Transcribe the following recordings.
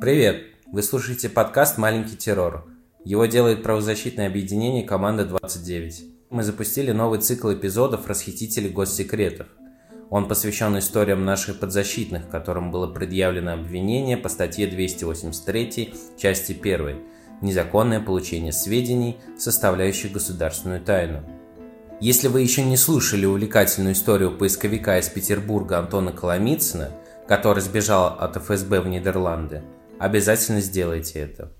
Привет! Вы слушаете подкаст «Маленький террор». Его делает правозащитное объединение «Команда 29». Мы запустили новый цикл эпизодов «Расхитители госсекретов». Он посвящен историям наших подзащитных, которым было предъявлено обвинение по статье 283 части 1 «Незаконное получение сведений, составляющих государственную тайну». Если вы еще не слушали увлекательную историю поисковика из Петербурга Антона Коломицына, который сбежал от ФСБ в Нидерланды, обязательно сделайте это.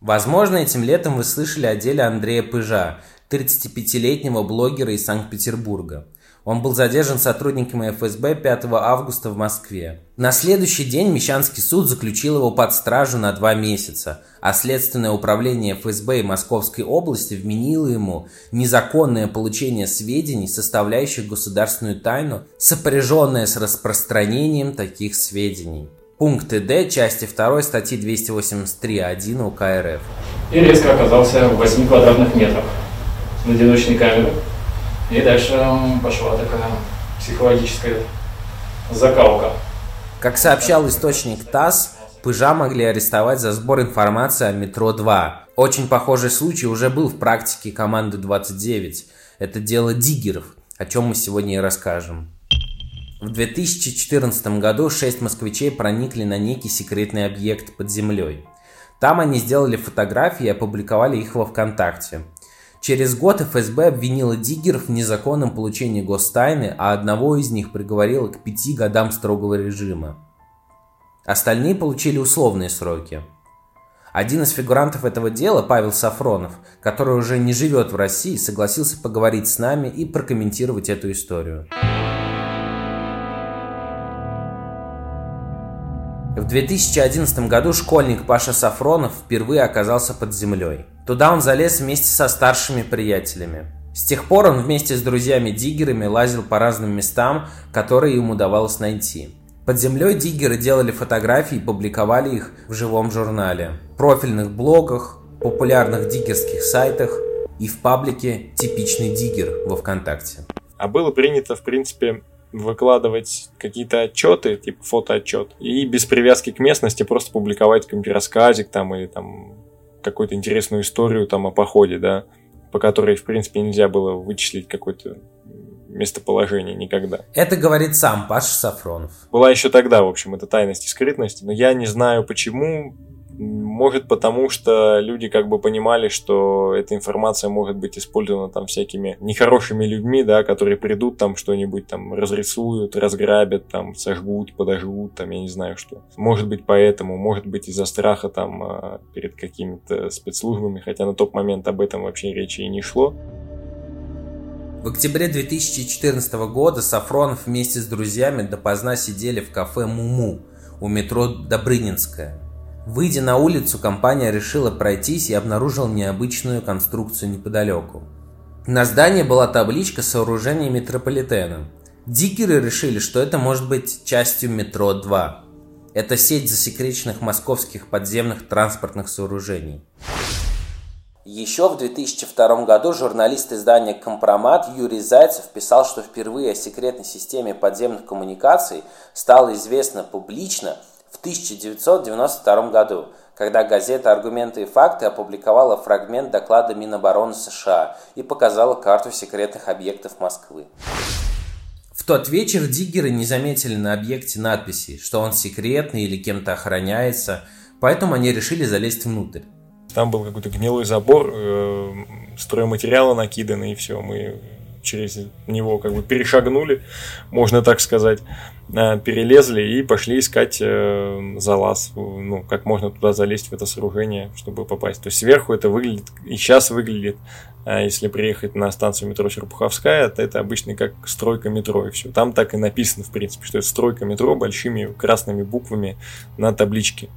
Возможно, этим летом вы слышали о деле Андрея Пыжа, 35-летнего блогера из Санкт-Петербурга – он был задержан сотрудниками ФСБ 5 августа в Москве. На следующий день Мещанский суд заключил его под стражу на два месяца, а Следственное управление ФСБ и Московской области вменило ему незаконное получение сведений, составляющих государственную тайну, сопряженное с распространением таких сведений. Пункты Д части 2 статьи 283.1 УК РФ. И резко оказался в 8 квадратных метрах с одиночной камерой и дальше пошла такая психологическая закалка. Как сообщал источник ТАСС, Пыжа могли арестовать за сбор информации о метро-2. Очень похожий случай уже был в практике команды 29. Это дело диггеров, о чем мы сегодня и расскажем. В 2014 году шесть москвичей проникли на некий секретный объект под землей. Там они сделали фотографии и опубликовали их во ВКонтакте. Через год ФСБ обвинила диггеров в незаконном получении гостайны, а одного из них приговорила к пяти годам строгого режима. Остальные получили условные сроки. Один из фигурантов этого дела, Павел Сафронов, который уже не живет в России, согласился поговорить с нами и прокомментировать эту историю. В 2011 году школьник Паша Сафронов впервые оказался под землей. Туда он залез вместе со старшими приятелями. С тех пор он вместе с друзьями-диггерами лазил по разным местам, которые им удавалось найти. Под землей диггеры делали фотографии и публиковали их в живом журнале, профильных блогах, популярных диггерских сайтах и в паблике «Типичный диггер» во ВКонтакте. А было принято, в принципе, выкладывать какие-то отчеты, типа фотоотчет, и без привязки к местности просто публиковать какой-нибудь рассказик там или там какую-то интересную историю там о походе, да, по которой, в принципе, нельзя было вычислить какое-то местоположение никогда. Это говорит сам Паша Сафронов. Была еще тогда, в общем, это тайность и скрытность, но я не знаю почему, может, потому что люди как бы понимали, что эта информация может быть использована там всякими нехорошими людьми, да, которые придут там что-нибудь там разрисуют, разграбят, там сожгут, подожгут, там я не знаю что. Может быть поэтому, может быть из-за страха там а, перед какими-то спецслужбами, хотя на тот момент об этом вообще речи и не шло. В октябре 2014 года Сафронов вместе с друзьями допоздна сидели в кафе «Муму» у метро Добрынинская. Выйдя на улицу, компания решила пройтись и обнаружила необычную конструкцию неподалеку. На здании была табличка сооружения метрополитена. Дикеры решили, что это может быть частью метро 2. Это сеть засекреченных московских подземных транспортных сооружений. Еще в 2002 году журналист издания «Компромат» Юрий Зайцев писал, что впервые о секретной системе подземных коммуникаций стало известно публично – 1992 году, когда газета «Аргументы и факты» опубликовала фрагмент доклада Минобороны США и показала карту секретных объектов Москвы. В тот вечер диггеры не заметили на объекте надписи, что он секретный или кем-то охраняется, поэтому они решили залезть внутрь. Там был какой-то гнилой забор, э, стройматериалы накиданы, и все, мы через него как бы перешагнули, можно так сказать, э, перелезли и пошли искать э, залаз, ну, как можно туда залезть в это сооружение, чтобы попасть. То есть сверху это выглядит, и сейчас выглядит, а если приехать на станцию метро Черпуховская, то это обычно как стройка метро и все. Там так и написано, в принципе, что это стройка метро большими красными буквами на табличке.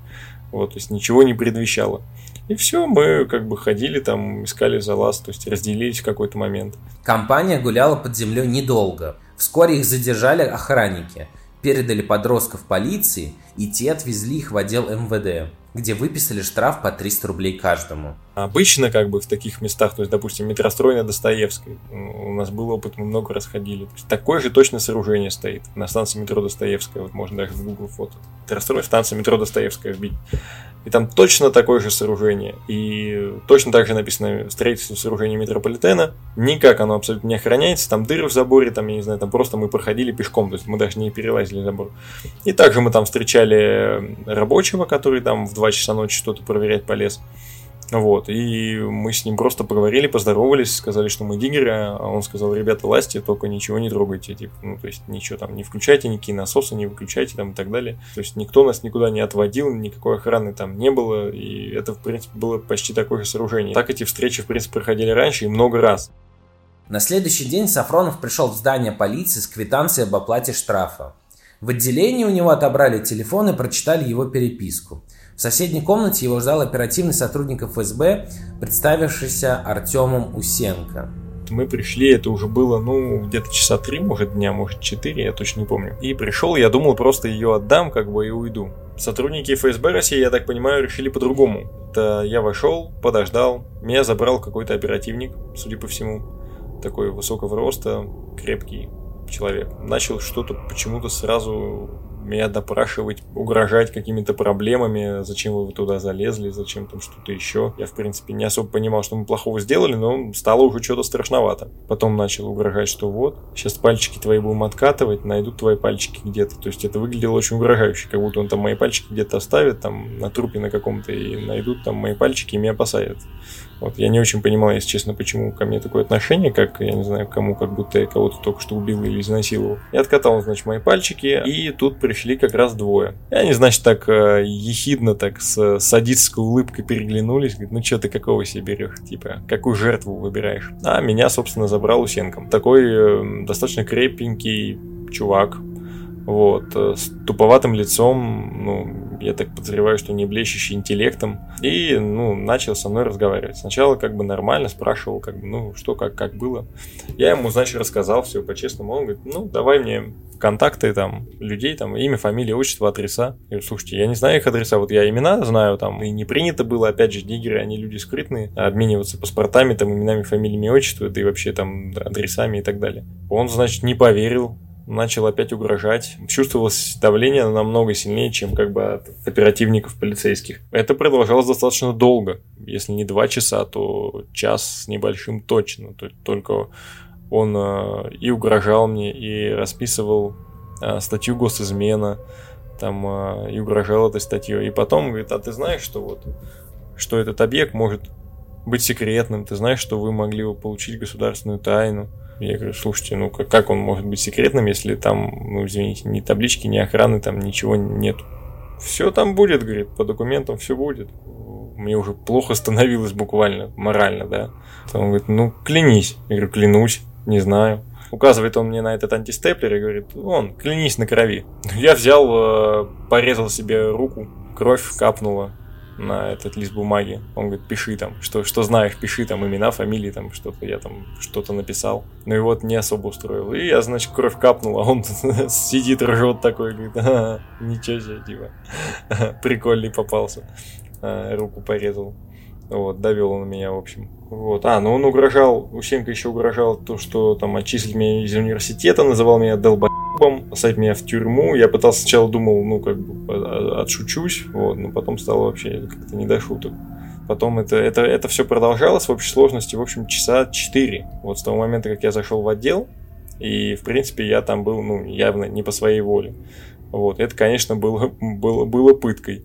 Вот, то есть ничего не предвещало. И все, мы как бы ходили там, искали залаз, то есть разделились в какой-то момент. Компания гуляла под землей недолго. Вскоре их задержали охранники, передали подростков полиции, и те отвезли их в отдел МВД. где выписали штраф по 300 рублей каждому. Обычно, как бы в таких местах, то есть, допустим, метрострой на Достоевской, у нас был опыт, мы много раз ходили. То есть, такое же точно сооружение стоит на станции метро Достоевская, вот можно даже в Google фото. Метрострой, станция метро Достоевская вбить. И там точно такое же сооружение. И точно так же написано строительство сооружения метрополитена. Никак оно абсолютно не охраняется. Там дыры в заборе, там, я не знаю, там просто мы проходили пешком. То есть мы даже не перелазили забор. И также мы там встречали рабочего, который там в 2 часа ночи что-то проверять полез. Вот, и мы с ним просто поговорили, поздоровались, сказали, что мы диггеры, а он сказал, ребята, лазьте, только ничего не трогайте, типа, ну, то есть ничего там не включайте, никакие насосы не выключайте там и так далее. То есть никто нас никуда не отводил, никакой охраны там не было, и это, в принципе, было почти такое же сооружение. Так эти встречи, в принципе, проходили раньше и много раз. На следующий день Сафронов пришел в здание полиции с квитанцией об оплате штрафа. В отделении у него отобрали телефон и прочитали его переписку. В соседней комнате его ждал оперативный сотрудник ФСБ, представившийся Артемом Усенко. Мы пришли, это уже было, ну, где-то часа три, может, дня, может, четыре, я точно не помню. И пришел, я думал, просто ее отдам, как бы, и уйду. Сотрудники ФСБ России, я так понимаю, решили по-другому. Это я вошел, подождал, меня забрал какой-то оперативник, судя по всему, такой высокого роста, крепкий человек. Начал что-то почему-то сразу меня допрашивать, угрожать какими-то проблемами, зачем вы туда залезли, зачем там что-то еще. Я, в принципе, не особо понимал, что мы плохого сделали, но стало уже что-то страшновато. Потом начал угрожать, что вот, сейчас пальчики твои будем откатывать, найдут твои пальчики где-то. То есть это выглядело очень угрожающе, как будто он там мои пальчики где-то оставит, там на трупе на каком-то, и найдут там мои пальчики и меня посадят. Вот я не очень понимал, если честно, почему ко мне такое отношение, как, я не знаю, кому, как будто я кого-то только что убил или изнасиловал. Я откатал, значит, мои пальчики, и тут пришли как раз двое. И они, значит, так э, ехидно, так с садистской улыбкой переглянулись, говорят, ну что ты какого себе берешь, типа, какую жертву выбираешь? А меня, собственно, забрал Усенком. Такой э, достаточно крепенький чувак, вот, э, с туповатым лицом, ну, я так подозреваю, что не блещущий интеллектом, и, ну, начал со мной разговаривать. Сначала как бы нормально спрашивал, как бы, ну, что, как, как было. Я ему, значит, рассказал все по-честному. Он говорит, ну, давай мне контакты там людей, там, имя, фамилия, отчество, адреса. Я говорю, слушайте, я не знаю их адреса, вот я имена знаю, там, и не принято было, опять же, диггеры, они люди скрытные, обмениваться паспортами, там, именами, фамилиями, отчеством, да и вообще там адресами и так далее. Он, значит, не поверил, начал опять угрожать. Чувствовалось давление намного сильнее, чем как бы от оперативников полицейских. Это продолжалось достаточно долго. Если не два часа, то час с небольшим точно. То только он э, и угрожал мне, и расписывал э, статью госизмена, там, э, и угрожал этой статьей. И потом говорит, а ты знаешь, что вот, что этот объект может быть секретным, ты знаешь, что вы могли бы получить государственную тайну. Я говорю, слушайте, ну как, как он может быть секретным, если там, ну извините, ни таблички, ни охраны, там ничего нет. Все там будет, говорит, по документам все будет. Мне уже плохо становилось буквально, морально, да. Он говорит, ну клянись. Я говорю, клянусь, не знаю. Указывает он мне на этот антистеплер и говорит, вон, клянись на крови. Я взял, э, порезал себе руку, кровь капнула на этот лист бумаги. Он говорит, пиши там, что, что знаешь, пиши там имена, фамилии, там что-то, я там что-то написал. Ну и вот не особо устроил. И я, значит, кровь капнула, а он сидит, ржет такой, говорит, ничего себе, типа, прикольный попался. А, руку порезал. Вот, довел он меня, в общем. Вот. А, ну он угрожал, Усенко еще угрожал то, что там отчислить меня из университета, называл меня долбоебом, посадить меня в тюрьму. Я пытался сначала думал, ну, как бы, а, отшучусь, вот, но потом стало вообще как-то не до шуток. Потом это, это, это все продолжалось в общей сложности, в общем, часа 4. Вот с того момента, как я зашел в отдел, и, в принципе, я там был, ну, явно не по своей воле. Вот, это, конечно, было, было, было пыткой,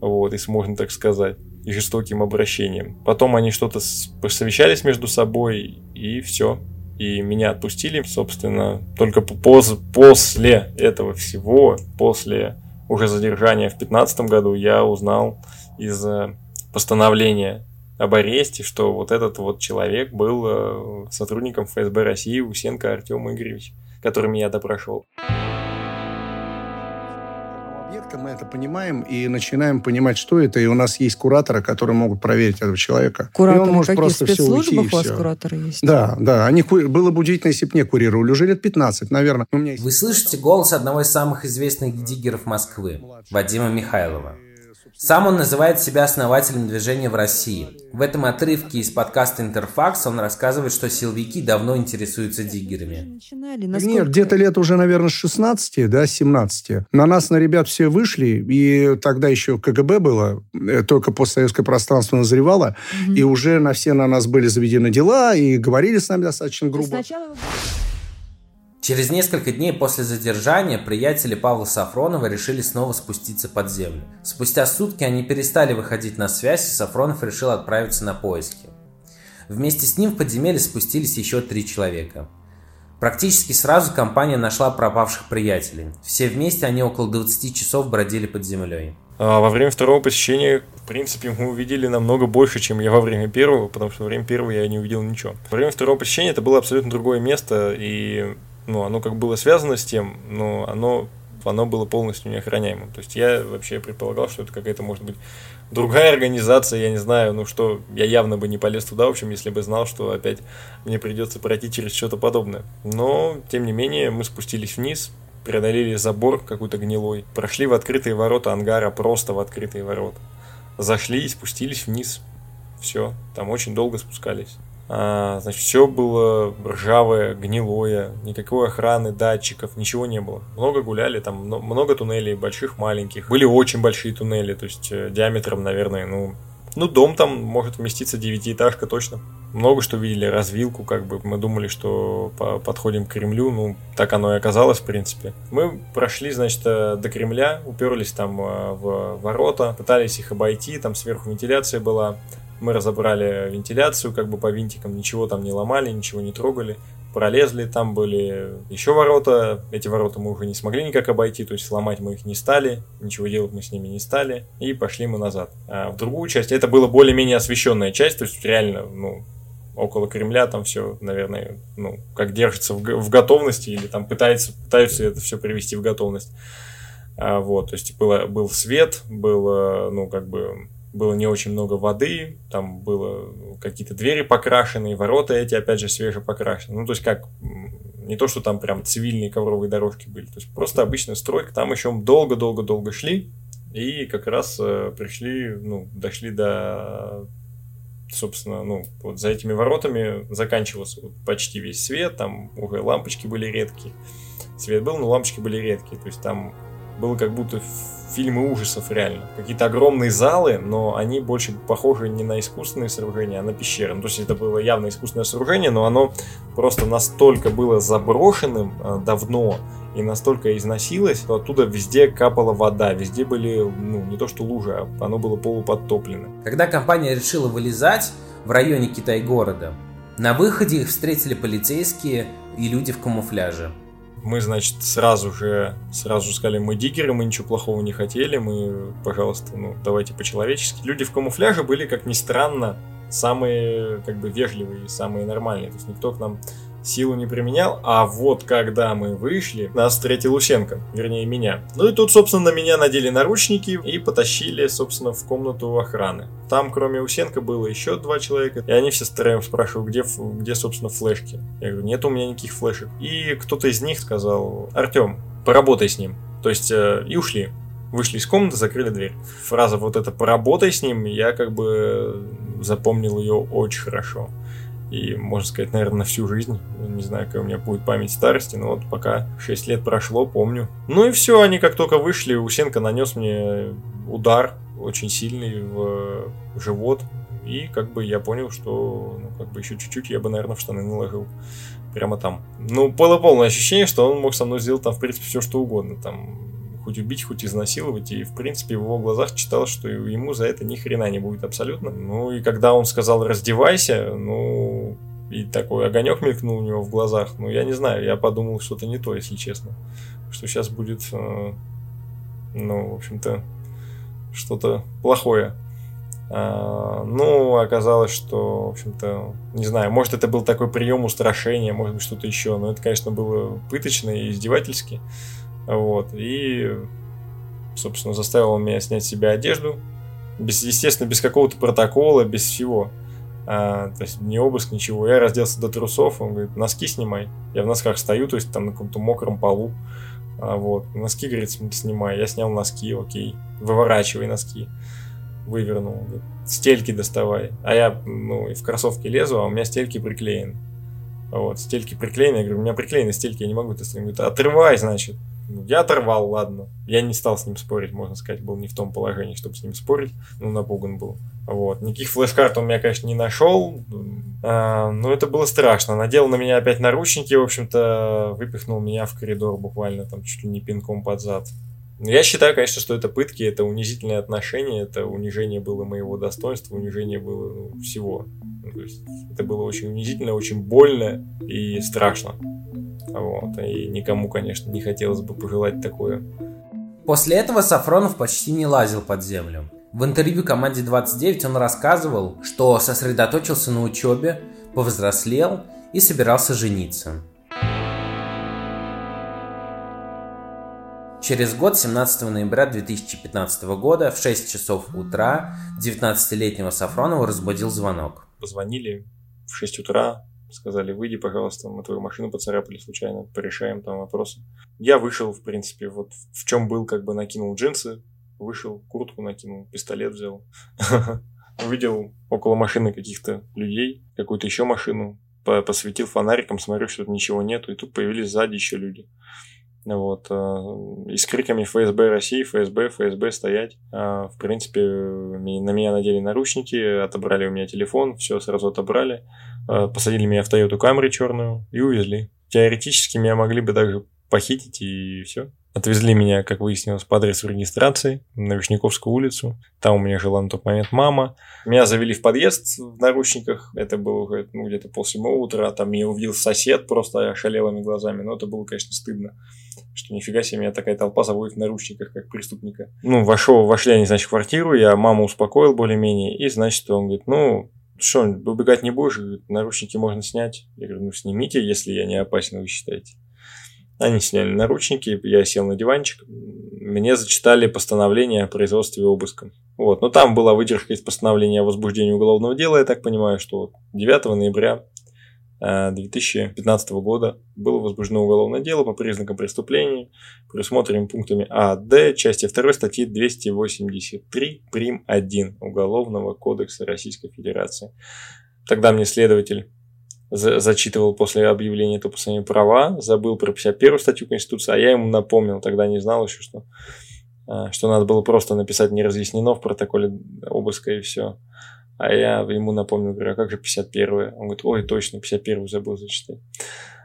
вот, если можно так сказать и жестоким обращением. Потом они что-то посовещались между собой, и все. И меня отпустили, собственно, только поз после этого всего, после уже задержания в 2015 году, я узнал из э, постановления об аресте, что вот этот вот человек был э, сотрудником ФСБ России Усенко Артем Игоревич, который меня допрашивал объекта, мы это понимаем и начинаем понимать, что это, и у нас есть кураторы, которые могут проверить этого человека. Кураторы и он может какие? просто все уйти, у вас все. кураторы есть? Да, да. Они, было бы удивительно, если бы не курировали. Уже лет 15, наверное. У меня есть... Вы слышите голос одного из самых известных диггеров Москвы, Вадима Михайлова. Сам он называет себя основателем движения в России. В этом отрывке из подкаста «Интерфакс» он рассказывает, что силовики давно интересуются диггерами. Нет, где-то лет уже, наверное, с 16, да, 17. На нас, на ребят все вышли, и тогда еще КГБ было, э, только постсоветское пространство назревало, угу. и уже на все на нас были заведены дела, и говорили с нами достаточно грубо. Сначала... Через несколько дней после задержания приятели Павла Сафронова решили снова спуститься под землю. Спустя сутки они перестали выходить на связь, и Сафронов решил отправиться на поиски. Вместе с ним в подземелье спустились еще три человека. Практически сразу компания нашла пропавших приятелей. Все вместе они около 20 часов бродили под землей. А во время второго посещения, в принципе, мы увидели намного больше, чем я во время первого, потому что во время первого я не увидел ничего. Во время второго посещения это было абсолютно другое место, и ну, оно как было связано с тем, но оно, оно было полностью неохраняемым. То есть я вообще предполагал, что это какая-то, может быть, другая организация, я не знаю, ну что, я явно бы не полез туда, в общем, если бы знал, что опять мне придется пройти через что-то подобное. Но, тем не менее, мы спустились вниз, преодолели забор какой-то гнилой, прошли в открытые ворота ангара, просто в открытые ворота. Зашли и спустились вниз. Все, там очень долго спускались. А, значит, все было ржавое, гнилое, никакой охраны, датчиков, ничего не было. Много гуляли, там много туннелей, больших, маленьких. Были очень большие туннели, то есть э, диаметром, наверное, ну, ну, дом там может вместиться девятиэтажка точно. Много что видели, развилку, как бы мы думали, что по подходим к Кремлю, ну, так оно и оказалось, в принципе. Мы прошли, значит, э, до Кремля, уперлись там э, в ворота, пытались их обойти, там сверху вентиляция была. Мы разобрали вентиляцию как бы по винтикам, ничего там не ломали, ничего не трогали. Пролезли, там были еще ворота. Эти ворота мы уже не смогли никак обойти, то есть сломать мы их не стали, ничего делать мы с ними не стали. И пошли мы назад. А в другую часть, это была более-менее освещенная часть, то есть реально, ну, около Кремля там все, наверное, ну, как держится в, в готовности или там пытается, пытаются это все привести в готовность. А, вот, то есть было, был свет, было, ну, как бы было не очень много воды, там было какие-то двери покрашенные, ворота эти, опять же, свеже покрашены. Ну, то есть как, не то, что там прям цивильные ковровые дорожки были, то есть просто обычная стройка, там еще долго-долго-долго шли, и как раз э, пришли, ну, дошли до, собственно, ну, вот за этими воротами заканчивался почти весь свет, там уже лампочки были редкие, свет был, но лампочки были редкие, то есть там было как будто фильмы ужасов реально. Какие-то огромные залы, но они больше похожи не на искусственные сооружения, а на пещеры. Ну, то есть это было явно искусственное сооружение, но оно просто настолько было заброшенным э, давно и настолько износилось, что оттуда везде капала вода, везде были, ну, не то что лужи, а оно было полуподтоплено. Когда компания решила вылезать в районе Китай-города, на выходе их встретили полицейские и люди в камуфляже. Мы, значит, сразу же, сразу сказали, мы диггеры, мы ничего плохого не хотели, мы, пожалуйста, ну, давайте по-человечески. Люди в камуфляже были, как ни странно, самые, как бы, вежливые, самые нормальные. То есть никто к нам силу не применял, а вот когда мы вышли, нас встретил Лусенко, вернее меня. Ну и тут, собственно, меня надели наручники и потащили, собственно, в комнату охраны. Там, кроме Усенко, было еще два человека, и они все втроем спрашивают, где, где, собственно, флешки. Я говорю, нет у меня никаких флешек. И кто-то из них сказал, Артем, поработай с ним. То есть, э, и ушли вышли из комнаты, закрыли дверь. Фраза вот эта «поработай с ним», я как бы запомнил ее очень хорошо и, можно сказать, наверное, на всю жизнь. Не знаю, какая у меня будет память старости, но вот пока 6 лет прошло, помню. Ну и все, они как только вышли, Усенко нанес мне удар очень сильный в живот, и как бы я понял, что ну, как бы еще чуть-чуть я бы, наверное, в штаны наложил. Прямо там. Ну, было полное ощущение, что он мог со мной сделать там, в принципе, все что угодно. Там хоть убить, хоть изнасиловать, и, в принципе, в его глазах читал, что ему за это ни хрена не будет абсолютно. Ну, и когда он сказал «раздевайся», ну, и такой огонек мелькнул у него в глазах, ну, я не знаю, я подумал что-то не то, если честно. Что сейчас будет, э, ну, в общем-то, что-то плохое. А, ну, оказалось, что, в общем-то, не знаю, может, это был такой прием устрашения, может быть, что-то еще, но это, конечно, было пыточно и издевательски. Вот. И, собственно, заставил меня снять с себя одежду. Без, естественно, без какого-то протокола, без всего. А, то есть не обыск, ничего. Я разделся до трусов, он говорит, носки снимай. Я в носках стою, то есть там на каком-то мокром полу. А вот, носки, говорит, снимай. Я снял носки, окей. Выворачивай носки. Вывернул. Говорит, стельки доставай. А я, ну, и в кроссовке лезу, а у меня стельки приклеены. Вот, стельки приклеены. Я говорю, у меня приклеены стельки, я не могу это снять. Говорит, отрывай, значит. Я оторвал, ладно. Я не стал с ним спорить, можно сказать, был не в том положении, чтобы с ним спорить. Ну, напуган был. Вот. Никаких флеш-карт он меня, конечно, не нашел. А, но это было страшно. Надел на меня опять наручники, в общем-то, выпихнул меня в коридор буквально там чуть ли не пинком под зад. Я считаю, конечно, что это пытки, это унизительные отношения, это унижение было моего достоинства, унижение было ну, всего. Ну, то есть это было очень унизительно, очень больно и страшно. Вот. И никому, конечно, не хотелось бы пожелать такое. После этого Сафронов почти не лазил под землю. В интервью команде 29 он рассказывал, что сосредоточился на учебе, повзрослел и собирался жениться. Через год, 17 ноября 2015 года, в 6 часов утра, 19-летнего Сафронова разбудил звонок. Позвонили в 6 утра, сказали, выйди, пожалуйста, мы твою машину поцарапали случайно, порешаем там вопросы. Я вышел, в принципе, вот в чем был, как бы накинул джинсы, вышел, куртку накинул, пистолет взял. Увидел около машины каких-то людей, какую-то еще машину, посветил фонариком, смотрю, что тут ничего нету, и тут появились сзади еще люди. Вот, э, и с криками ФСБ России, ФСБ, ФСБ стоять. Э, в принципе, на меня надели наручники, отобрали у меня телефон, все сразу отобрали. Э, посадили меня в Тойоту Камри черную и увезли. Теоретически меня могли бы также похитить и все. Отвезли меня, как выяснилось, по адресу регистрации на Вишняковскую улицу. Там у меня жила на тот момент мама. Меня завели в подъезд в наручниках. Это было ну, где-то полседьмого утра. Там меня увидел сосед просто ошалелыми глазами. Но это было, конечно, стыдно. Что нифига себе, меня такая толпа заводит в наручниках, как преступника. Ну, вошел, вошли они, значит, в квартиру. Я маму успокоил более-менее. И, значит, он говорит, ну, что, убегать не будешь? Наручники можно снять. Я говорю, ну, снимите, если я не опасен, вы считаете. Они сняли наручники, я сел на диванчик. Мне зачитали постановление о производстве обыска. Вот. Но там была выдержка из постановления о возбуждении уголовного дела. Я так понимаю, что 9 ноября 2015 э, года было возбуждено уголовное дело по признакам преступления, предусмотренными пунктами А, Д, части 2 статьи 283 прим. 1 Уголовного кодекса Российской Федерации. Тогда мне следователь зачитывал после объявления этого постановления права, забыл про 51 статью Конституции, а я ему напомнил, тогда не знал еще, что, а, что надо было просто написать не разъяснено в протоколе обыска и все. А я ему напомнил, говорю, а как же 51 Он говорит, ой, точно, 51 забыл зачитать.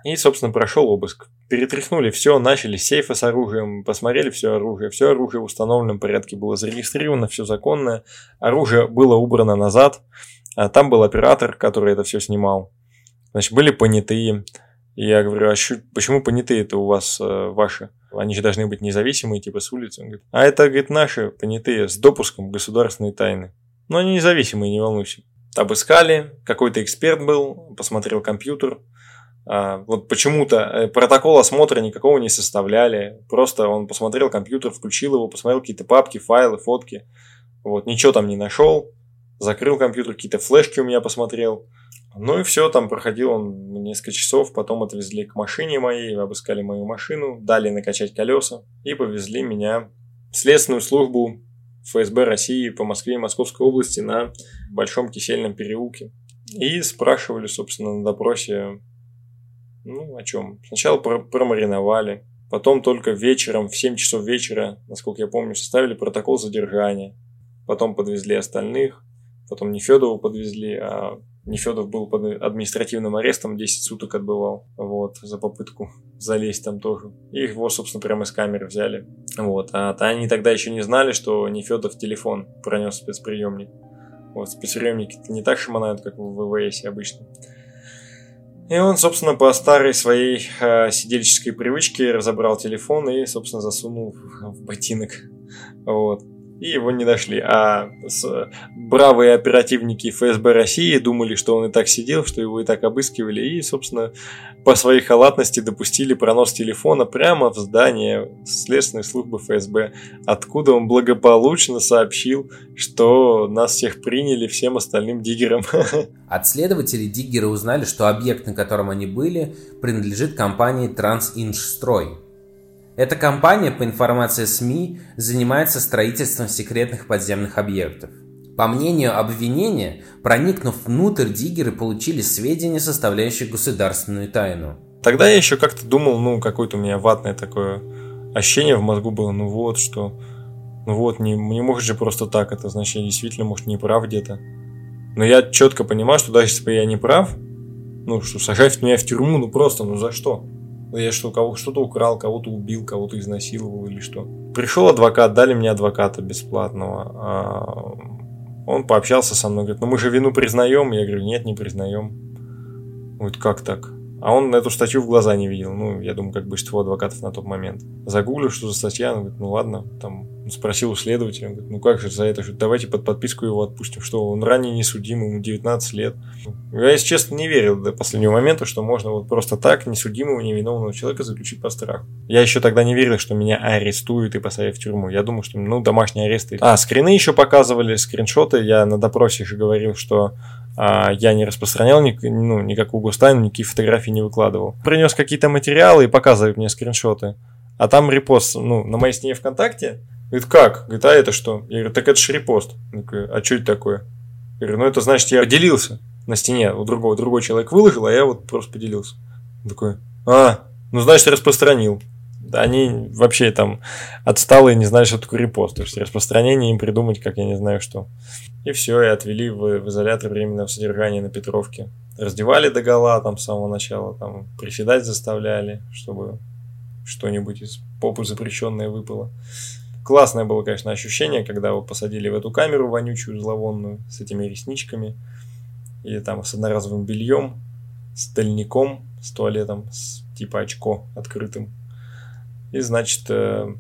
И, собственно, прошел обыск. Перетряхнули все, начали сейфы с оружием, посмотрели все оружие. Все оружие в установленном порядке было зарегистрировано, все законное. Оружие было убрано назад. А там был оператор, который это все снимал. Значит, были понятые. Я говорю, а щу, почему понятые это у вас э, ваши? Они же должны быть независимые, типа с улицы. Он говорит, а это, говорит, наши понятые с допуском государственной тайны. Но они независимые, не волнуйся. Обыскали, какой-то эксперт был, посмотрел компьютер. А, вот почему-то э, протокол осмотра никакого не составляли. Просто он посмотрел компьютер, включил его, посмотрел какие-то папки, файлы, фотки. Вот, ничего там не нашел. Закрыл компьютер, какие-то флешки у меня посмотрел. Ну и все, там проходил он несколько часов, потом отвезли к машине моей, обыскали мою машину, дали накачать колеса и повезли меня в следственную службу ФСБ России по Москве и Московской области на Большом Кисельном переулке. И спрашивали, собственно, на допросе, ну, о чем. Сначала про промариновали, потом только вечером, в 7 часов вечера, насколько я помню, составили протокол задержания. Потом подвезли остальных, потом не Федову подвезли, а Нефедов был под административным арестом, 10 суток отбывал, вот, за попытку залезть там тоже. И его, собственно, прямо из камеры взяли. Вот. А они тогда еще не знали, что Нефедов телефон пронес спецприемник. Вот, спецприемники не так шаманают, как в ВВС обычно. И он, собственно, по старой своей э, сидельческой привычке разобрал телефон и, собственно, засунул в ботинок. Вот и его не нашли. А с, бравые оперативники ФСБ России думали, что он и так сидел, что его и так обыскивали, и, собственно, по своей халатности допустили пронос телефона прямо в здание следственной службы ФСБ, откуда он благополучно сообщил, что нас всех приняли всем остальным диггерам. От следователей диггеры узнали, что объект, на котором они были, принадлежит компании Трансинжстрой. Эта компания, по информации СМИ, занимается строительством секретных подземных объектов. По мнению обвинения, проникнув внутрь, диггеры получили сведения, составляющие государственную тайну. Тогда я еще как-то думал, ну, какое-то у меня ватное такое ощущение в мозгу было, ну вот, что, ну вот, не, не может же просто так, это значит, я действительно, может, не прав где-то. Но я четко понимал, что даже если бы я не прав, ну, что сажать меня в тюрьму, ну просто, ну за что? Я что, кого что-то украл, кого-то убил, кого-то изнасиловал или что? Пришел адвокат, дали мне адвоката бесплатного. А он пообщался со мной, говорит, ну мы же вину признаем. Я говорю, нет, не признаем. Говорит, как так? А он эту статью в глаза не видел. Ну, я думаю, как большинство адвокатов на тот момент. Загуглил, что за статья. Он говорит, ну ладно. Там спросил у следователя. Он говорит, ну как же за это? Давайте под подписку его отпустим. Что он ранее не судим, ему 19 лет. Я, если честно, не верил до последнего момента, что можно вот просто так несудимого, невиновного человека заключить по страху. Я еще тогда не верил, что меня арестуют и посадят в тюрьму. Я думал, что, ну, домашние аресты. А, скрины еще показывали, скриншоты. Я на допросе еще говорил, что я не распространял ни, ну, никакую гостайну, никакие фотографии не выкладывал. Принес какие-то материалы и показывает мне скриншоты. А там репост, ну, на моей стене ВКонтакте. Говорит, как? Говорит, а это что? Я говорю, так это же репост. Говорю, а что это такое? Я говорю, ну это значит, я поделился на стене. У другого, другой человек выложил, а я вот просто поделился. Он такой, а, ну значит, распространил они вообще там отсталые, не знают, что такое репост. То есть распространение им придумать, как я не знаю что. И все, и отвели в, в изолятор временного содержания на Петровке. Раздевали до гола там с самого начала, там приседать заставляли, чтобы что-нибудь из попы запрещенное выпало. Классное было, конечно, ощущение, когда его посадили в эту камеру вонючую, зловонную, с этими ресничками, или там с одноразовым бельем, с тальником, с туалетом, с типа очко открытым. И, значит, э,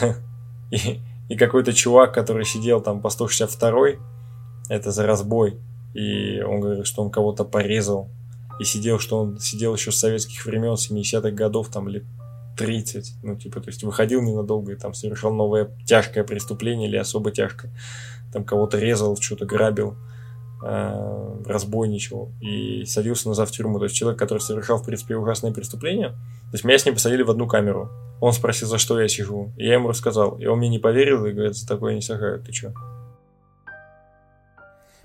и, и какой-то чувак, который сидел там по 162 это за разбой, и он говорит, что он кого-то порезал, и сидел, что он сидел еще с советских времен, 70-х годов, там, лет 30, ну, типа, то есть выходил ненадолго и там совершал новое тяжкое преступление или особо тяжкое, там кого-то резал, что-то грабил, разбойничал и садился назад в тюрьму. То есть человек, который совершал, в принципе, ужасные преступления, то есть меня с ним посадили в одну камеру. Он спросил, за что я сижу. И я ему рассказал. И он мне не поверил и говорит, за такое не сажают. Ты чё?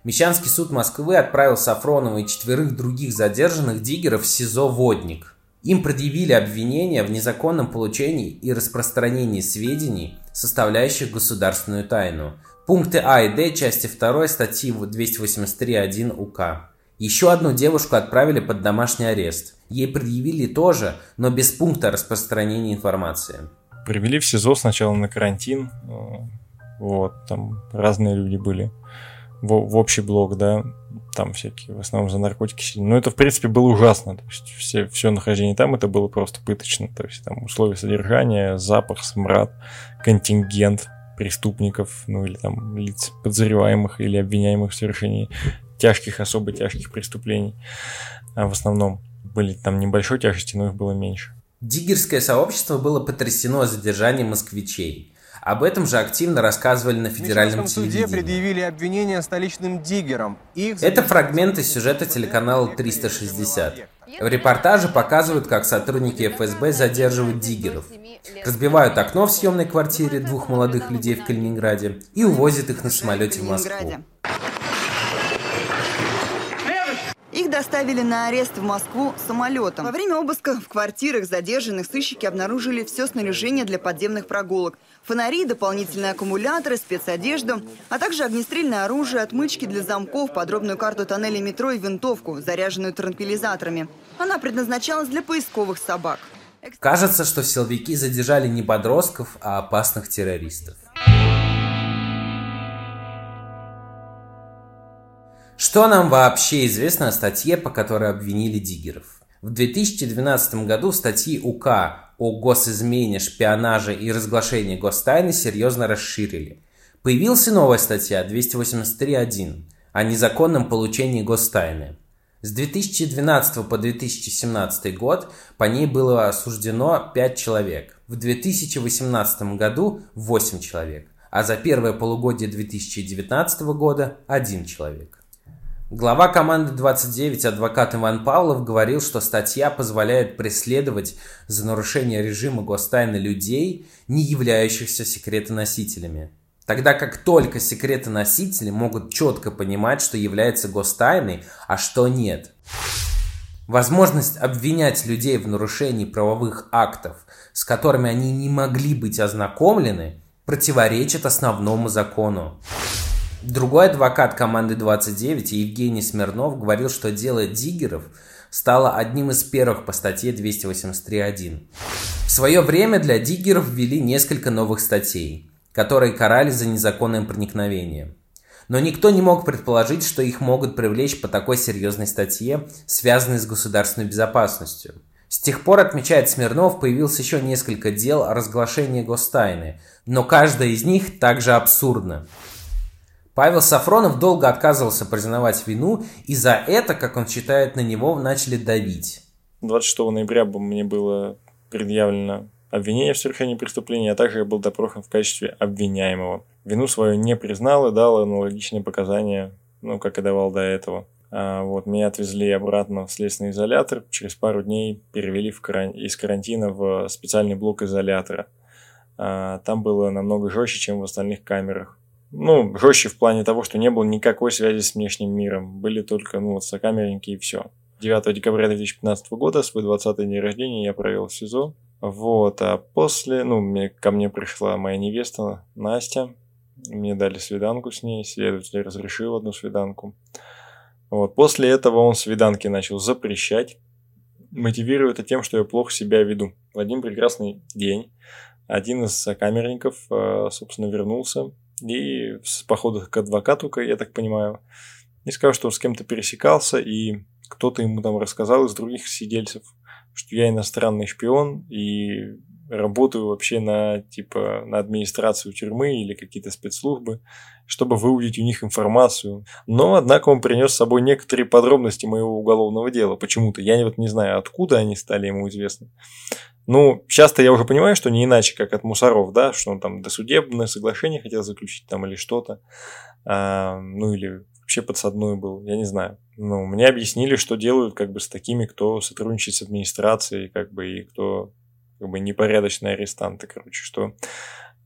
Мещанский суд Москвы отправил Сафронова и четверых других задержанных диггеров в СИЗО «Водник». Им предъявили обвинения в незаконном получении и распространении сведений, составляющих государственную тайну. Пункты А и Д части 2 статьи 283.1 УК. Еще одну девушку отправили под домашний арест. Ей предъявили тоже, но без пункта распространения информации. Привели в СИЗО сначала на карантин. Э, вот, там разные люди были. В, в общий блок, да, там всякие, в основном за наркотики сидели. Но это, в принципе, было ужасно. То есть все, все нахождение там, это было просто пыточно. То есть там условия содержания, запах, смрад, контингент преступников, ну или там лиц подозреваемых или обвиняемых в совершении тяжких, особо тяжких преступлений. А в основном были там небольшой тяжести, но их было меньше. Диггерское сообщество было потрясено задержанием москвичей. Об этом же активно рассказывали на федеральном телевидении. суде предъявили обвинения столичным диггерам. Их Это фрагменты сюжета телеканала 360. В репортаже показывают, как сотрудники ФСБ задерживают диггеров, разбивают окно в съемной квартире двух молодых людей в Калининграде и увозят их на самолете в Москву. Их доставили на арест в Москву самолетом. Во время обыска в квартирах задержанных сыщики обнаружили все снаряжение для подземных прогулок. Фонари, дополнительные аккумуляторы, спецодежду, а также огнестрельное оружие, отмычки для замков, подробную карту тоннелей метро и винтовку, заряженную транквилизаторами. Она предназначалась для поисковых собак. Кажется, что силовики задержали не подростков, а опасных террористов. Что нам вообще известно о статье, по которой обвинили диггеров? В 2012 году статьи УК о госизмене, шпионаже и разглашении гостайны серьезно расширили. Появилась новая статья 283.1 о незаконном получении гостайны. С 2012 по 2017 год по ней было осуждено 5 человек. В 2018 году 8 человек, а за первое полугодие 2019 года 1 человек. Глава команды 29, адвокат Иван Павлов, говорил, что статья позволяет преследовать за нарушение режима гостайны людей, не являющихся секретоносителями. Тогда как только секретоносители могут четко понимать, что является гостайной, а что нет. Возможность обвинять людей в нарушении правовых актов, с которыми они не могли быть ознакомлены, противоречит основному закону. Другой адвокат команды 29, Евгений Смирнов, говорил, что дело Диггеров стало одним из первых по статье 283.1. В свое время для Диггеров ввели несколько новых статей, которые карали за незаконное проникновение. Но никто не мог предположить, что их могут привлечь по такой серьезной статье, связанной с государственной безопасностью. С тех пор, отмечает Смирнов, появилось еще несколько дел о разглашении гостайны, но каждая из них также абсурдна. Павел Сафронов долго отказывался признавать вину, и за это, как он считает, на него начали давить. 26 ноября мне было предъявлено обвинение в совершении преступления, а также я был допрошен в качестве обвиняемого. Вину свою не признал и дал аналогичные показания, ну, как и давал до этого. А, вот, меня отвезли обратно в следственный изолятор, через пару дней перевели в каран... из карантина в специальный блок изолятора. А, там было намного жестче, чем в остальных камерах ну, жестче в плане того, что не было никакой связи с внешним миром. Были только, ну, вот, сокамерники и все. 9 декабря 2015 года, свой 20 день рождения, я провел в СИЗО. Вот, а после, ну, мне, ко мне пришла моя невеста Настя. Мне дали свиданку с ней, следователь разрешил одну свиданку. Вот, после этого он свиданки начал запрещать, мотивируя это тем, что я плохо себя веду. В один прекрасный день один из сокамерников, э, собственно, вернулся и с похода к адвокату, я так понимаю, и сказал, что он с кем-то пересекался, и кто-то ему там рассказал из других сидельцев, что я иностранный шпион и работаю вообще на типа на администрацию тюрьмы или какие-то спецслужбы, чтобы выудить у них информацию. Но, однако, он принес с собой некоторые подробности моего уголовного дела. Почему-то. Я вот не знаю, откуда они стали ему известны. Ну, часто я уже понимаю, что не иначе, как от мусоров, да, что он там досудебное соглашение хотел заключить там или что-то, а, ну или вообще подсадной был, я не знаю. Ну, мне объяснили, что делают как бы с такими, кто сотрудничает с администрацией, как бы, и кто как бы непорядочные арестанты, короче, что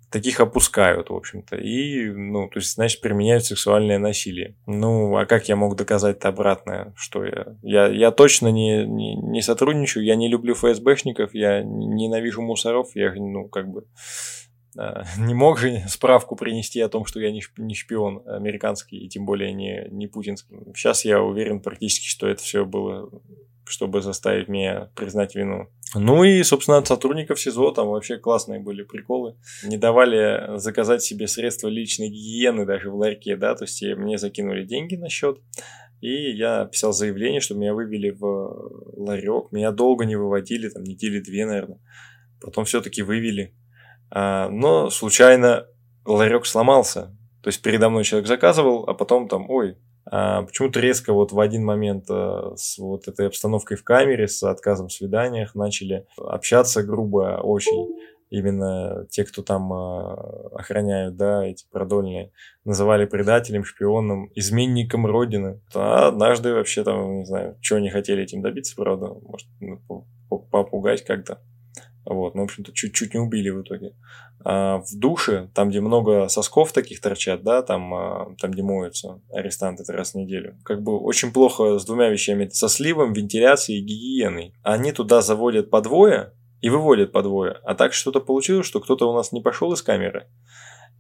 таких опускают, в общем-то, и, ну, то есть, значит, применяют сексуальное насилие. Ну, а как я мог доказать обратное, что я... Я, я точно не, не, не сотрудничаю, я не люблю ФСБшников, я ненавижу мусоров, я, ну, как бы... А, не мог же справку принести о том, что я не шпион американский, и тем более не, не путинский. Сейчас я уверен практически, что это все было чтобы заставить меня признать вину. Ну и, собственно, от сотрудников СИЗО там вообще классные были приколы. Не давали заказать себе средства личной гигиены даже в ларьке, да, то есть мне закинули деньги на счет, и я писал заявление, что меня вывели в ларек. Меня долго не выводили, там недели две, наверное. Потом все-таки вывели. А, но случайно ларек сломался. То есть передо мной человек заказывал, а потом там, ой, а, почему-то резко вот в один момент э, с вот этой обстановкой в камере, с отказом в свиданиях начали общаться грубо очень. Именно те, кто там э, охраняют, да, эти продольные, называли предателем, шпионом, изменником Родины. А однажды вообще там, не знаю, чего они хотели этим добиться, правда, может, ну, попугать как-то. Вот, ну, в общем-то, чуть-чуть не убили в итоге. А в душе, там, где много сосков таких торчат, да, там, а, там где моются арестанты раз в неделю, как бы очень плохо с двумя вещами. Со сливом, вентиляцией и гигиеной. Они туда заводят по двое и выводят по двое. А так что-то получилось, что кто-то у нас не пошел из камеры.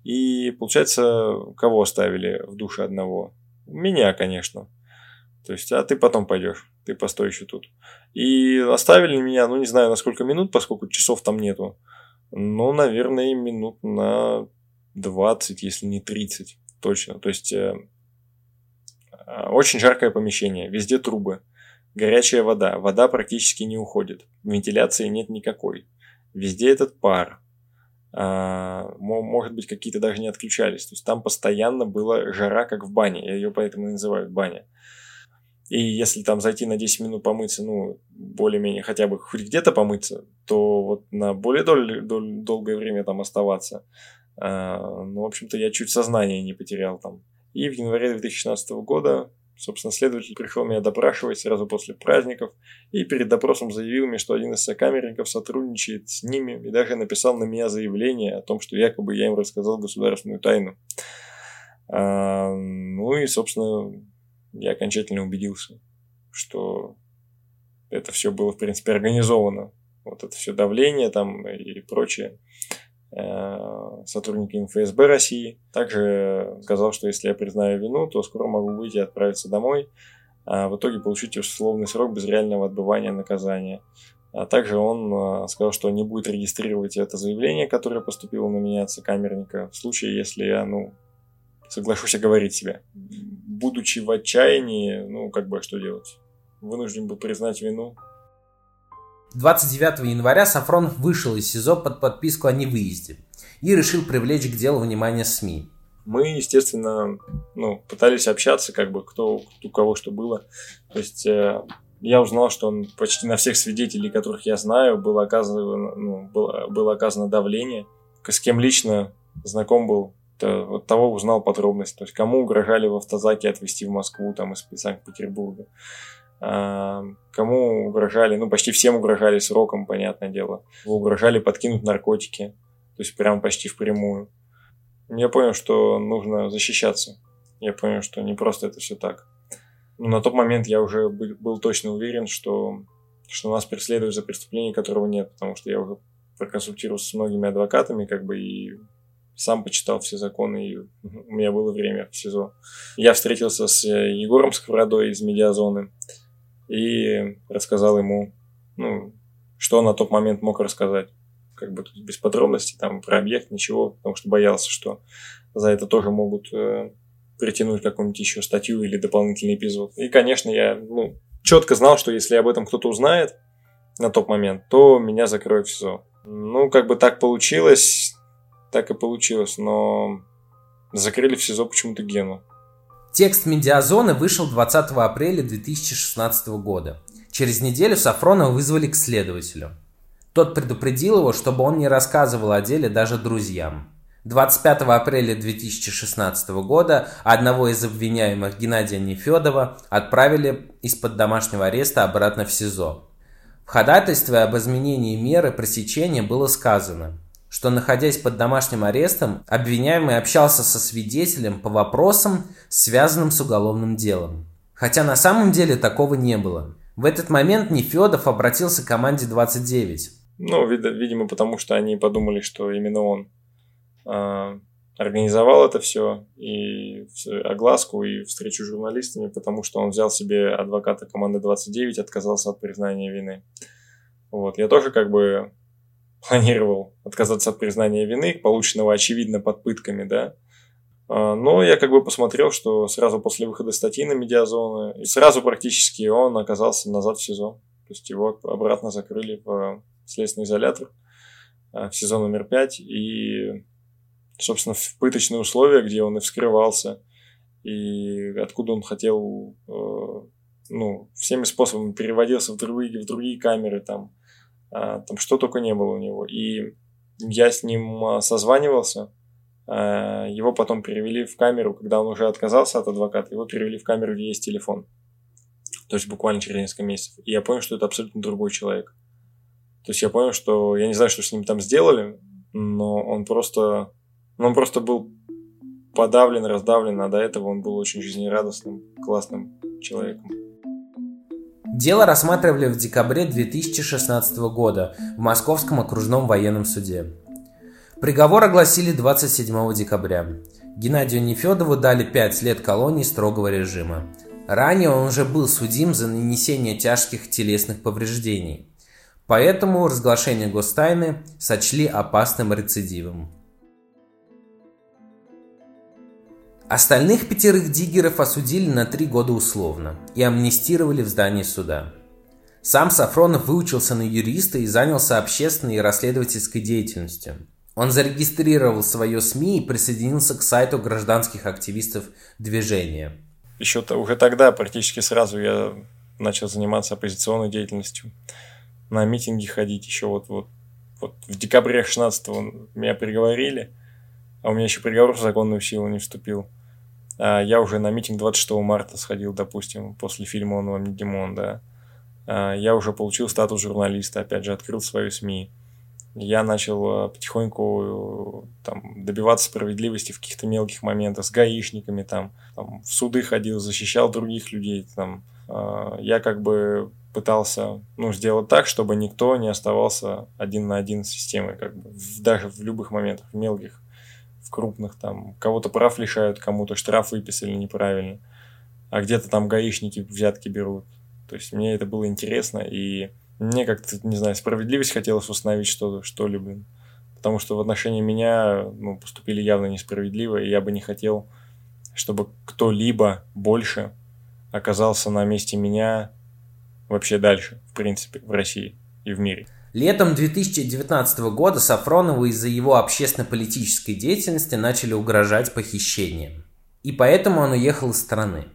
И, получается, кого оставили в душе одного? Меня, конечно. То есть, а ты потом пойдешь, ты постой еще тут. И оставили меня, ну не знаю на сколько минут, поскольку часов там нету. Ну, наверное, минут на 20, если не 30, точно. То есть, э, а, очень жаркое помещение, везде трубы, горячая вода, вода практически не уходит, вентиляции нет никакой. Везде этот пар, а, может быть, какие-то даже не отключались. То есть там постоянно была жара, как в бане. Ее поэтому и называют баня. И если там зайти на 10 минут помыться, ну, более-менее хотя бы хоть где-то помыться, то вот на более дол- дол- долгое время там оставаться, э, ну, в общем-то, я чуть сознание не потерял там. И в январе 2016 года Собственно, следователь пришел меня допрашивать сразу после праздников и перед допросом заявил мне, что один из сокамерников сотрудничает с ними и даже написал на меня заявление о том, что якобы я им рассказал государственную тайну. А, ну и, собственно, я окончательно убедился, что это все было, в принципе, организовано. Вот это все давление там и прочее. Э, сотрудники ФСБ России. Также сказал, что если я признаю вину, то скоро могу выйти и отправиться домой, а в итоге получить условный срок без реального отбывания наказания. А также он э, сказал, что не будет регистрировать это заявление, которое поступило на меня от сокамерника, в случае, если я, ну, соглашусь оговорить себя. Будучи в отчаянии, ну, как бы, что делать? Вынужден был признать вину, 29 января Сафронов вышел из СИЗО под подписку о невыезде и решил привлечь к делу внимание СМИ. Мы, естественно, ну, пытались общаться, как бы кто у кого что было. То есть э, я узнал, что он почти на всех свидетелей, которых я знаю, было оказано, ну, было, было оказано давление. С кем лично знаком был, вот того узнал подробности. То есть кому угрожали в автозаке отвезти в Москву там, из Санкт-Петербурга. А, кому угрожали, ну, почти всем угрожали сроком, понятное дело. Угрожали подкинуть наркотики, то есть прям почти впрямую. Я понял, что нужно защищаться. Я понял, что не просто это все так. Но на тот момент я уже был, был точно уверен, что, что нас преследуют за преступление, которого нет, потому что я уже проконсультировался с многими адвокатами, как бы, и сам почитал все законы, и у меня было время в СИЗО. Я встретился с Егором Сковородой из медиазоны, и рассказал ему, ну, что на тот момент мог рассказать. Как бы без подробностей, там, про объект, ничего, потому что боялся, что за это тоже могут э, притянуть какую-нибудь еще статью или дополнительный эпизод. И, конечно, я, ну, четко знал, что если об этом кто-то узнает на тот момент, то меня закроют в СИЗО. Ну, как бы так получилось, так и получилось, но закрыли в СИЗО почему-то Гену. Текст «Медиазоны» вышел 20 апреля 2016 года. Через неделю Сафронова вызвали к следователю. Тот предупредил его, чтобы он не рассказывал о деле даже друзьям. 25 апреля 2016 года одного из обвиняемых Геннадия Нефедова отправили из-под домашнего ареста обратно в СИЗО. В ходатайстве об изменении меры пресечения было сказано – что, находясь под домашним арестом, обвиняемый общался со свидетелем по вопросам, связанным с уголовным делом. Хотя на самом деле такого не было. В этот момент Нефедов обратился к команде 29. Ну, видимо, потому что они подумали, что именно он э, организовал это все, и огласку, и встречу с журналистами, потому что он взял себе адвоката команды 29, отказался от признания вины. Вот, я тоже как бы планировал отказаться от признания вины, полученного очевидно под пытками, да. А, но я как бы посмотрел, что сразу после выхода статьи на медиазоны, и сразу практически он оказался назад в СИЗО. То есть его обратно закрыли в следственный изолятор а, в СИЗО номер 5. И, собственно, в пыточные условия, где он и вскрывался, и откуда он хотел, э, ну, всеми способами переводился в другие, в другие камеры, там, там что только не было у него. И я с ним а, созванивался, а, его потом перевели в камеру, когда он уже отказался от адвоката, его перевели в камеру, где есть телефон. То есть буквально через несколько месяцев. И я понял, что это абсолютно другой человек. То есть я понял, что я не знаю, что с ним там сделали, но он просто, ну, он просто был подавлен, раздавлен, а до этого он был очень жизнерадостным, классным человеком. Дело рассматривали в декабре 2016 года в Московском окружном военном суде. Приговор огласили 27 декабря. Геннадию Нефедову дали 5 лет колонии строгого режима. Ранее он уже был судим за нанесение тяжких телесных повреждений. Поэтому разглашение гостайны сочли опасным рецидивом. Остальных пятерых диггеров осудили на три года условно и амнистировали в здании суда. Сам Сафронов выучился на юриста и занялся общественной и расследовательской деятельностью. Он зарегистрировал свое СМИ и присоединился к сайту гражданских активистов движения. Еще уже тогда практически сразу я начал заниматься оппозиционной деятельностью. На митинги ходить еще вот, вот, вот в декабре 16 меня приговорили, а у меня еще приговор в законную силу не вступил. А, я уже на митинг 26 марта сходил, допустим, после фильма «Он вам не Димон», да. А, я уже получил статус журналиста, опять же, открыл свою СМИ. Я начал а, потихоньку там, добиваться справедливости в каких-то мелких моментах с гаишниками, там, там, в суды ходил, защищал других людей. Там. Я как бы пытался ну, сделать так, чтобы никто не оставался один на один с системой, как бы, в, даже в любых моментах, в мелких, в крупных, там, кого-то прав лишают, кому-то штраф выписали неправильно, а где-то там гаишники взятки берут. То есть мне это было интересно, и мне как-то, не знаю, справедливость хотелось установить что-либо. Потому что в отношении меня ну, поступили явно несправедливо, и я бы не хотел, чтобы кто-либо больше оказался на месте меня вообще дальше, в принципе, в России и в мире. Летом 2019 года Сафронову из-за его общественно-политической деятельности начали угрожать похищением. И поэтому он уехал из страны.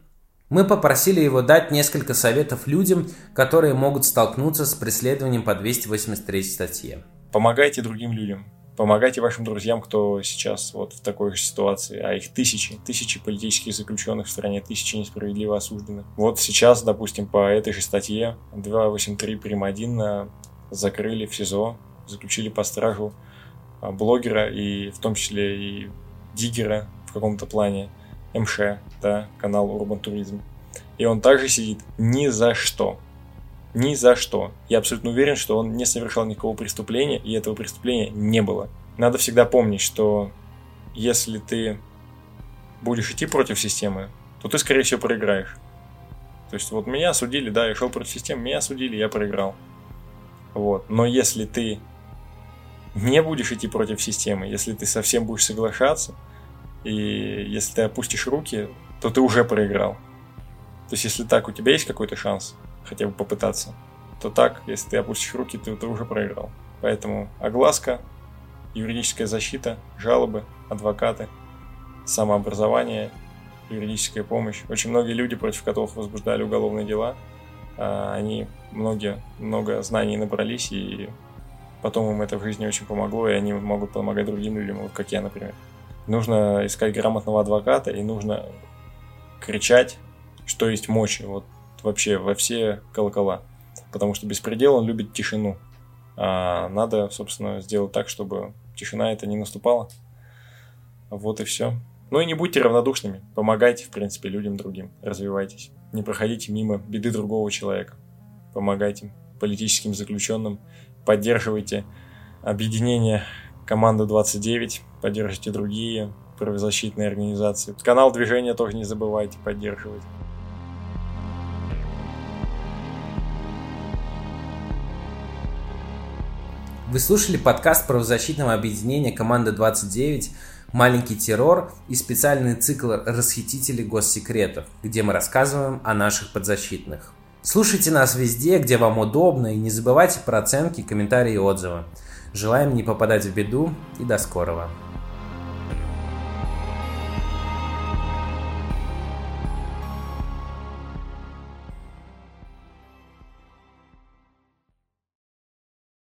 Мы попросили его дать несколько советов людям, которые могут столкнуться с преследованием по 283 статье. Помогайте другим людям. Помогайте вашим друзьям, кто сейчас вот в такой же ситуации, а их тысячи, тысячи политических заключенных в стране, тысячи несправедливо осужденных. Вот сейчас, допустим, по этой же статье 283 прим. 1 закрыли в СИЗО, заключили по стражу а, блогера и в том числе и диггера в каком-то плане, МШ, да, канал Urban Tourism. И он также сидит ни за что. Ни за что. Я абсолютно уверен, что он не совершал никакого преступления, и этого преступления не было. Надо всегда помнить, что если ты будешь идти против системы, то ты, скорее всего, проиграешь. То есть вот меня осудили, да, я шел против системы, меня осудили, я проиграл. Вот. Но если ты не будешь идти против системы, если ты совсем будешь соглашаться, и если ты опустишь руки, то ты уже проиграл. То есть если так у тебя есть какой-то шанс, хотя бы попытаться, то так, если ты опустишь руки, ты, ты уже проиграл. Поэтому огласка, юридическая защита, жалобы, адвокаты, самообразование, юридическая помощь. Очень многие люди, против которых возбуждали уголовные дела, они многие, много знаний набрались, и потом им это в жизни очень помогло, и они могут помогать другим людям, вот как я, например. Нужно искать грамотного адвоката, и нужно кричать, что есть мочи. Вот вообще во все колокола. Потому что беспредел, он любит тишину. А надо, собственно, сделать так, чтобы тишина это не наступала. Вот и все. Ну и не будьте равнодушными. Помогайте, в принципе, людям другим. Развивайтесь. Не проходите мимо беды другого человека. Помогайте политическим заключенным. Поддерживайте объединение команды 29. Поддержите другие правозащитные организации. Канал движения тоже не забывайте поддерживать. Вы слушали подкаст правозащитного объединения «Команда 29» «Маленький террор» и специальный цикл «Расхитители госсекретов», где мы рассказываем о наших подзащитных. Слушайте нас везде, где вам удобно, и не забывайте про оценки, комментарии и отзывы. Желаем не попадать в беду и до скорого.